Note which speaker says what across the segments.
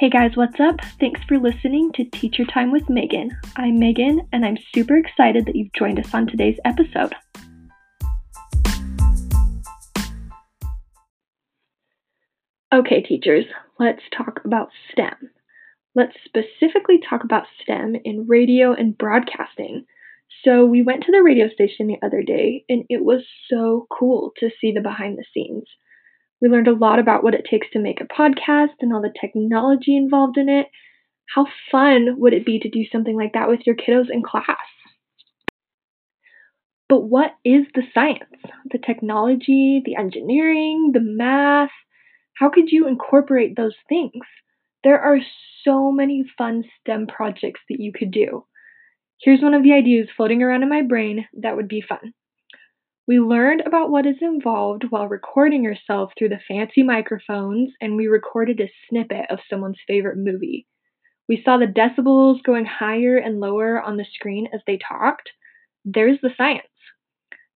Speaker 1: Hey guys, what's up? Thanks for listening to Teacher Time with Megan. I'm Megan, and I'm super excited that you've joined us on today's episode. Okay, teachers, let's talk about STEM. Let's specifically talk about STEM in radio and broadcasting. So, we went to the radio station the other day, and it was so cool to see the behind the scenes. We learned a lot about what it takes to make a podcast and all the technology involved in it. How fun would it be to do something like that with your kiddos in class? But what is the science? The technology, the engineering, the math? How could you incorporate those things? There are so many fun STEM projects that you could do. Here's one of the ideas floating around in my brain that would be fun. We learned about what is involved while recording yourself through the fancy microphones, and we recorded a snippet of someone's favorite movie. We saw the decibels going higher and lower on the screen as they talked. There's the science.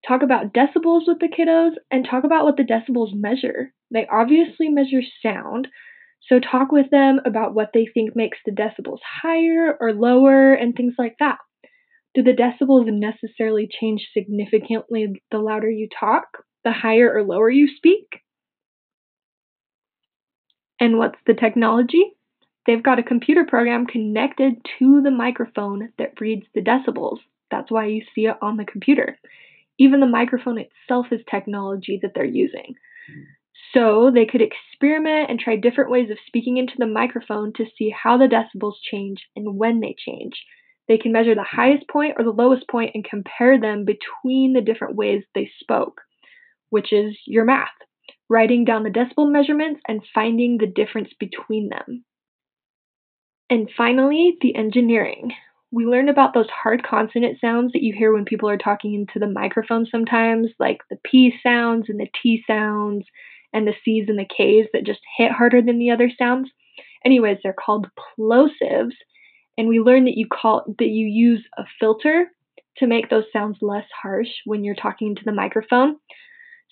Speaker 1: Talk about decibels with the kiddos and talk about what the decibels measure. They obviously measure sound, so talk with them about what they think makes the decibels higher or lower and things like that. Do the decibels necessarily change significantly the louder you talk, the higher or lower you speak? And what's the technology? They've got a computer program connected to the microphone that reads the decibels. That's why you see it on the computer. Even the microphone itself is technology that they're using. So they could experiment and try different ways of speaking into the microphone to see how the decibels change and when they change. They can measure the highest point or the lowest point and compare them between the different ways they spoke, which is your math, writing down the decibel measurements and finding the difference between them. And finally, the engineering. We learned about those hard consonant sounds that you hear when people are talking into the microphone sometimes, like the P sounds and the T sounds and the C's and the K's that just hit harder than the other sounds. Anyways, they're called plosives and we learned that you call that you use a filter to make those sounds less harsh when you're talking into the microphone.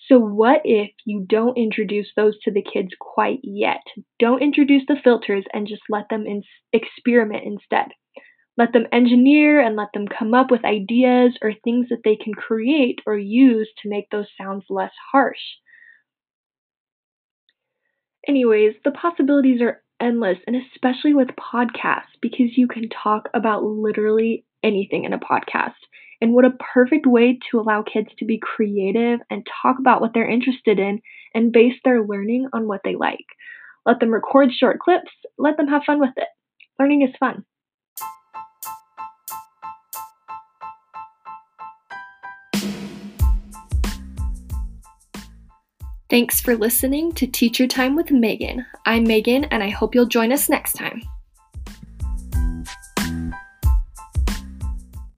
Speaker 1: So what if you don't introduce those to the kids quite yet? Don't introduce the filters and just let them in- experiment instead. Let them engineer and let them come up with ideas or things that they can create or use to make those sounds less harsh. Anyways, the possibilities are endless, and especially with podcasts, because you can talk about literally anything in a podcast. And what a perfect way to allow kids to be creative and talk about what they're interested in and base their learning on what they like. Let them record short clips, let them have fun with it. Learning is fun. Thanks for listening to Teacher Time with Megan. I'm Megan, and I hope you'll join us next time.